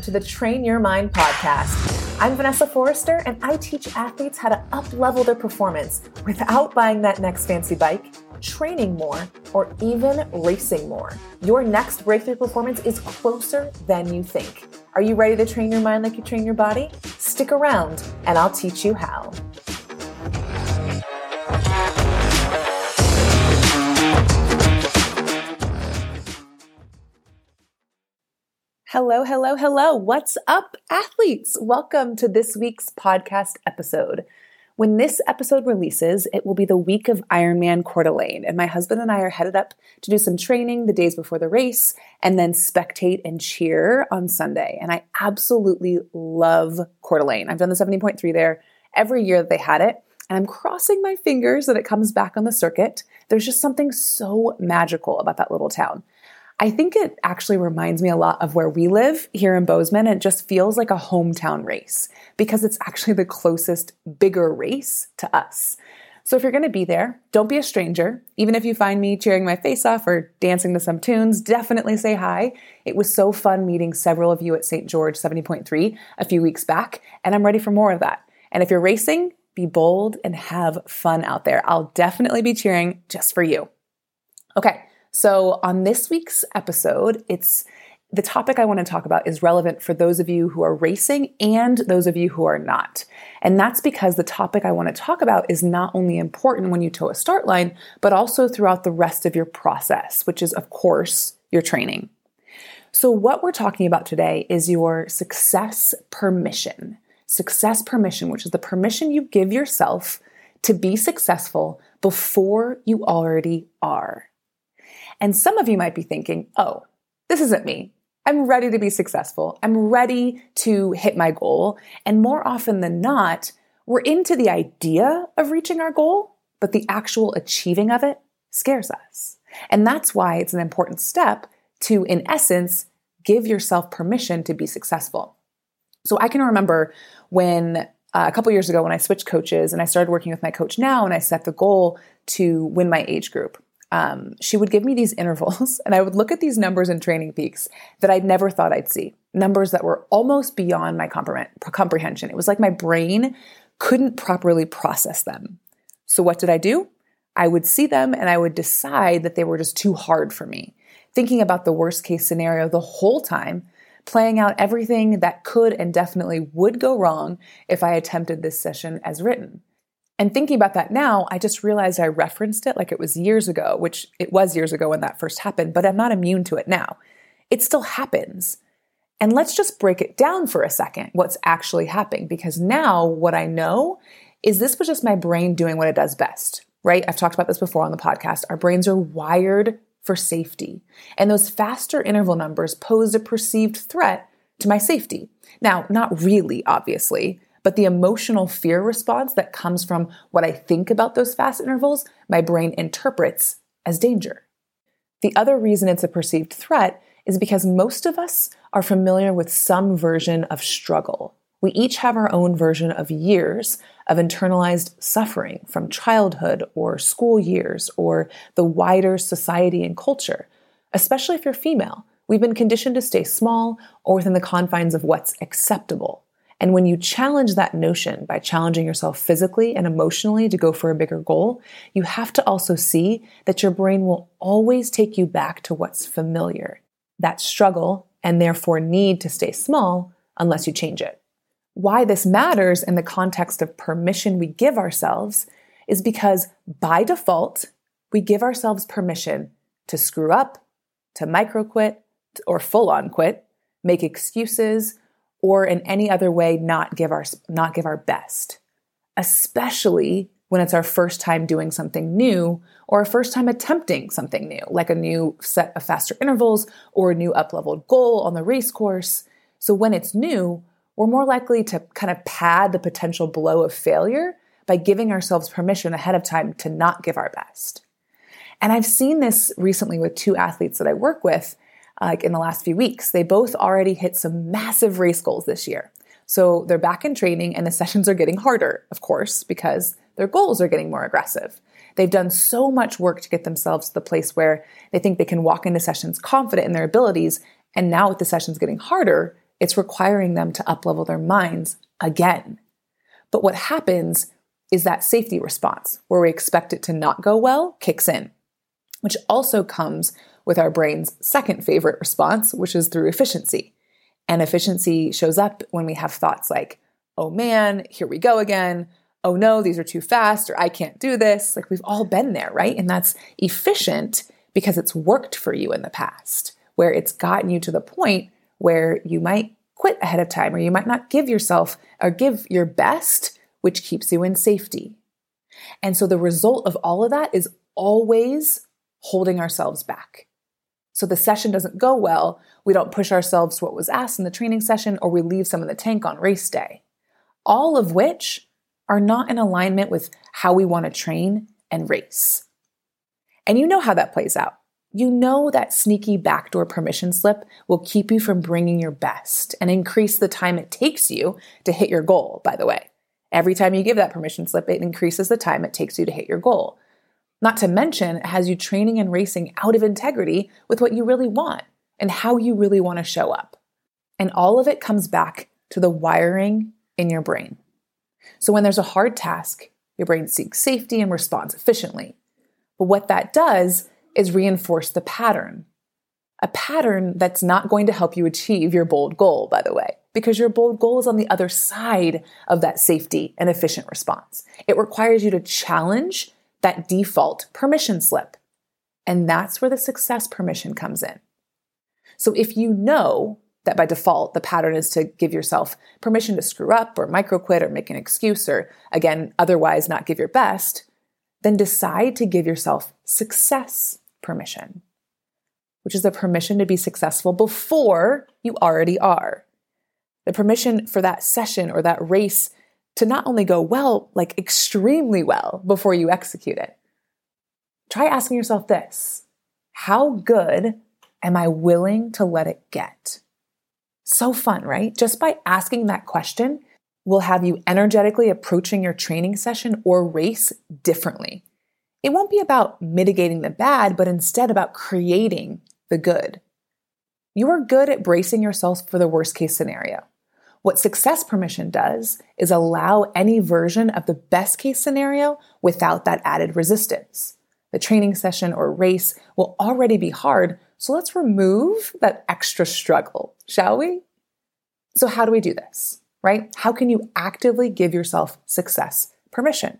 Welcome to the Train Your Mind podcast. I'm Vanessa Forrester, and I teach athletes how to up level their performance without buying that next fancy bike, training more, or even racing more. Your next breakthrough performance is closer than you think. Are you ready to train your mind like you train your body? Stick around, and I'll teach you how. Hello, hello, hello. What's up, athletes? Welcome to this week's podcast episode. When this episode releases, it will be the week of Ironman Coeur d'Alene, and my husband and I are headed up to do some training the days before the race and then spectate and cheer on Sunday. And I absolutely love Coeur d'Alene. I've done the 70.3 there every year that they had it, and I'm crossing my fingers that it comes back on the circuit. There's just something so magical about that little town. I think it actually reminds me a lot of where we live here in Bozeman. It just feels like a hometown race because it's actually the closest bigger race to us. So if you're going to be there, don't be a stranger. Even if you find me cheering my face off or dancing to some tunes, definitely say hi. It was so fun meeting several of you at St. George 70.3 a few weeks back, and I'm ready for more of that. And if you're racing, be bold and have fun out there. I'll definitely be cheering just for you. Okay. So, on this week's episode, it's the topic I want to talk about is relevant for those of you who are racing and those of you who are not. And that's because the topic I want to talk about is not only important when you toe a start line, but also throughout the rest of your process, which is, of course, your training. So, what we're talking about today is your success permission. Success permission, which is the permission you give yourself to be successful before you already are. And some of you might be thinking, oh, this isn't me. I'm ready to be successful. I'm ready to hit my goal. And more often than not, we're into the idea of reaching our goal, but the actual achieving of it scares us. And that's why it's an important step to, in essence, give yourself permission to be successful. So I can remember when uh, a couple years ago when I switched coaches and I started working with my coach now and I set the goal to win my age group um, she would give me these intervals and I would look at these numbers in Training Peaks that I'd never thought I'd see. Numbers that were almost beyond my comprehension. It was like my brain couldn't properly process them. So, what did I do? I would see them and I would decide that they were just too hard for me, thinking about the worst case scenario the whole time, playing out everything that could and definitely would go wrong if I attempted this session as written. And thinking about that now, I just realized I referenced it like it was years ago, which it was years ago when that first happened, but I'm not immune to it now. It still happens. And let's just break it down for a second, what's actually happening, because now what I know is this was just my brain doing what it does best, right? I've talked about this before on the podcast. Our brains are wired for safety, and those faster interval numbers posed a perceived threat to my safety. Now, not really, obviously, but the emotional fear response that comes from what I think about those fast intervals, my brain interprets as danger. The other reason it's a perceived threat is because most of us are familiar with some version of struggle. We each have our own version of years of internalized suffering from childhood or school years or the wider society and culture, especially if you're female. We've been conditioned to stay small or within the confines of what's acceptable. And when you challenge that notion by challenging yourself physically and emotionally to go for a bigger goal, you have to also see that your brain will always take you back to what's familiar. That struggle and therefore need to stay small unless you change it. Why this matters in the context of permission we give ourselves is because by default, we give ourselves permission to screw up, to micro quit, or full on quit, make excuses, or in any other way not give our not give our best especially when it's our first time doing something new or our first time attempting something new like a new set of faster intervals or a new up-leveled goal on the race course. So when it's new we're more likely to kind of pad the potential blow of failure by giving ourselves permission ahead of time to not give our best. And i've seen this recently with two athletes that i work with like in the last few weeks. They both already hit some massive race goals this year. So they're back in training and the sessions are getting harder, of course, because their goals are getting more aggressive. They've done so much work to get themselves to the place where they think they can walk into sessions confident in their abilities. And now with the sessions getting harder, it's requiring them to uplevel their minds again. But what happens is that safety response where we expect it to not go well kicks in, which also comes with our brain's second favorite response, which is through efficiency. And efficiency shows up when we have thoughts like, oh man, here we go again. Oh no, these are too fast, or I can't do this. Like we've all been there, right? And that's efficient because it's worked for you in the past, where it's gotten you to the point where you might quit ahead of time, or you might not give yourself or give your best, which keeps you in safety. And so the result of all of that is always holding ourselves back. So the session doesn't go well, we don't push ourselves to what was asked in the training session, or we leave some in the tank on race day. All of which are not in alignment with how we want to train and race. And you know how that plays out. You know that sneaky backdoor permission slip will keep you from bringing your best and increase the time it takes you to hit your goal, by the way. Every time you give that permission slip, it increases the time it takes you to hit your goal. Not to mention, it has you training and racing out of integrity with what you really want and how you really want to show up. And all of it comes back to the wiring in your brain. So when there's a hard task, your brain seeks safety and responds efficiently. But what that does is reinforce the pattern. A pattern that's not going to help you achieve your bold goal, by the way, because your bold goal is on the other side of that safety and efficient response. It requires you to challenge that default permission slip. And that's where the success permission comes in. So if you know that by default the pattern is to give yourself permission to screw up or micro quit or make an excuse or again, otherwise not give your best, then decide to give yourself success permission, which is the permission to be successful before you already are. The permission for that session or that race to not only go well, like extremely well before you execute it. Try asking yourself this How good am I willing to let it get? So fun, right? Just by asking that question, will have you energetically approaching your training session or race differently. It won't be about mitigating the bad, but instead about creating the good. You are good at bracing yourself for the worst case scenario. What success permission does is allow any version of the best case scenario without that added resistance. The training session or race will already be hard, so let's remove that extra struggle, shall we? So, how do we do this, right? How can you actively give yourself success permission?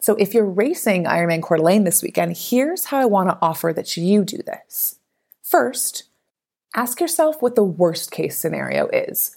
So, if you're racing Ironman Coeur d'Alene this weekend, here's how I want to offer that you do this. First, ask yourself what the worst case scenario is.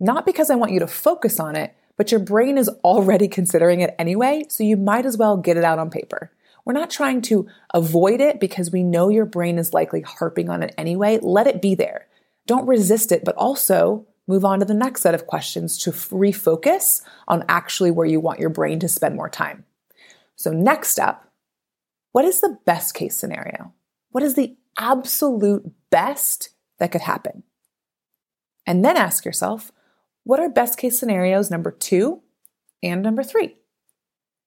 Not because I want you to focus on it, but your brain is already considering it anyway, so you might as well get it out on paper. We're not trying to avoid it because we know your brain is likely harping on it anyway. Let it be there. Don't resist it, but also move on to the next set of questions to refocus on actually where you want your brain to spend more time. So, next up, what is the best case scenario? What is the absolute best that could happen? And then ask yourself, what are best case scenarios number two and number three?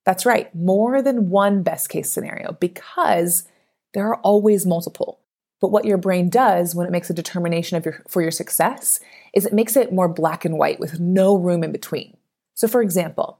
That's right, more than one best case scenario because there are always multiple. But what your brain does when it makes a determination of your, for your success is it makes it more black and white with no room in between. So, for example,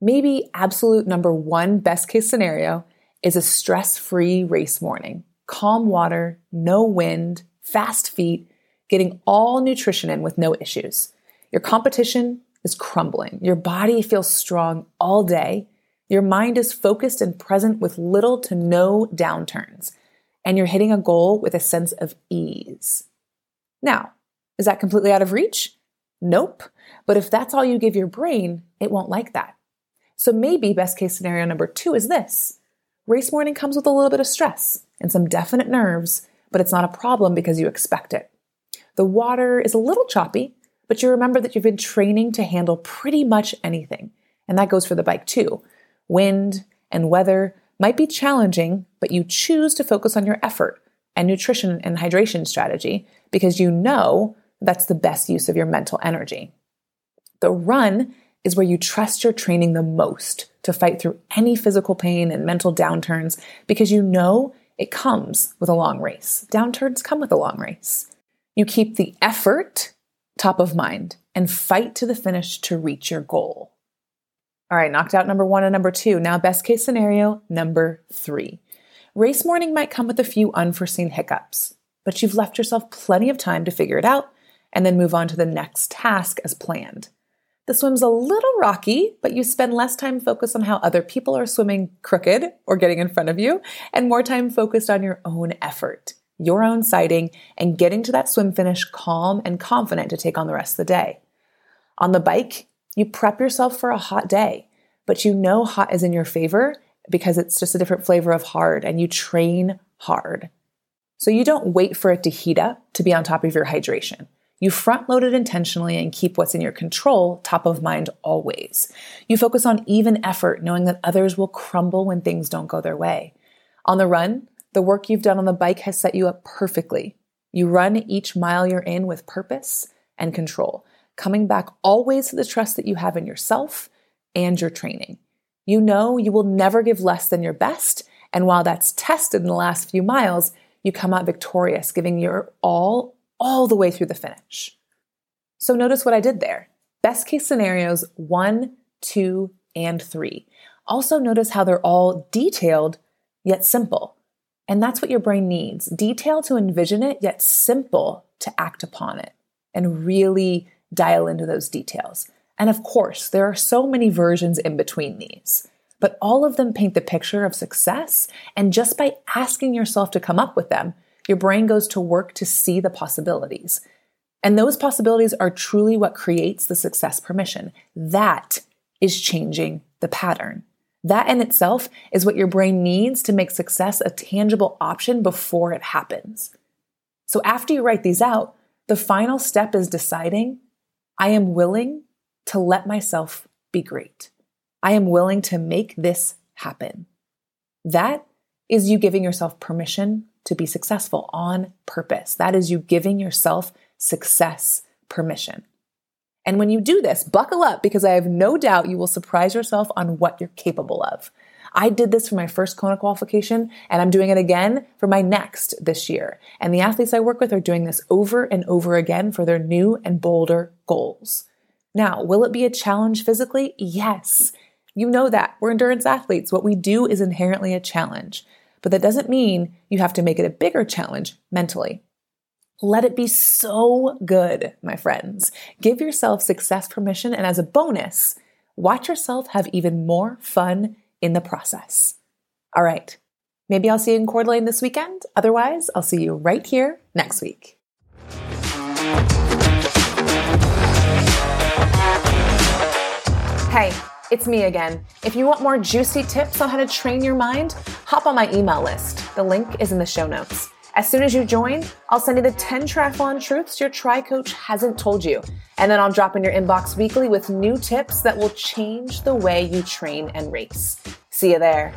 maybe absolute number one best case scenario is a stress free race morning, calm water, no wind, fast feet, getting all nutrition in with no issues. Your competition is crumbling. Your body feels strong all day your mind is focused and present with little to no downturns, and you're hitting a goal with a sense of ease. Now, is that completely out of reach? Nope. But if that's all you give your brain, it won't like that. So maybe best case scenario number two is this race morning comes with a little bit of stress and some definite nerves, but it's not a problem because you expect it. The water is a little choppy, but you remember that you've been training to handle pretty much anything. And that goes for the bike too wind, and weather might be challenging, but you choose to focus on your effort and nutrition and hydration strategy because you know that's the best use of your mental energy. The run is where you trust your training the most to fight through any physical pain and mental downturns because you know it comes with a long race. Downturns come with a long race. You keep the effort top of mind, and fight to the finish to reach your goal. All right, knocked out number one and number two. Now, best case scenario, number three. Race morning might come with a few unforeseen hiccups, but you've left yourself plenty of time to figure it out and then move on to the next task as planned. The swim's a little rocky, but you spend less time focused on how other people are swimming crooked or getting in front of you, and more time focused on your own effort, your own sighting, and getting to that swim finish calm and confident to take on the rest of the day. On the bike, you prep yourself for a hot day, but you know hot is in your favor because it's just a different flavor of hard and you train hard. So you don't wait for it to heat up to be on top of your hydration. You front load it intentionally and keep what's in your control top of mind always. You focus on even effort, knowing that others will crumble when things don't go their way. On the run, the work you've done on the bike has set you up perfectly. You run each mile you're in with purpose and control, coming back always to the trust that you have in yourself and your training. You know you will never give less than your best, and while that's tested in the last few miles, you come out victorious, giving your all all the way through the finish. So notice what I did there. Best case scenarios one, two, and three. Also notice how they're all detailed yet simple. And that's what your brain needs detail to envision it, yet simple to act upon it and really dial into those details. And of course, there are so many versions in between these, but all of them paint the picture of success. And just by asking yourself to come up with them, your brain goes to work to see the possibilities. And those possibilities are truly what creates the success permission. That is changing the pattern. That in itself is what your brain needs to make success a tangible option before it happens. So after you write these out, the final step is deciding I am willing to let myself be great. I am willing to make this happen. That is you giving yourself permission to be successful on purpose. That is you giving yourself success permission. And when you do this, buckle up because I have no doubt you will surprise yourself on what you're capable of. I did this for my first Kona qualification and I'm doing it again for my next this year. And the athletes I work with are doing this over and over again for their new and bolder goals. Now, will it be a challenge physically? Yes. You know that. We're endurance athletes. What we do is inherently a challenge but that doesn't mean you have to make it a bigger challenge mentally. Let it be so good, my friends. Give yourself success permission, and as a bonus, watch yourself have even more fun in the process. All right, maybe I'll see you in Coeur d'Alene this weekend. Otherwise, I'll see you right here next week. Hey, it's me again. If you want more juicy tips on how to train your mind, hop on my email list. The link is in the show notes. As soon as you join, I'll send you the 10 triathlon truths your tri coach hasn't told you. And then I'll drop in your inbox weekly with new tips that will change the way you train and race. See you there.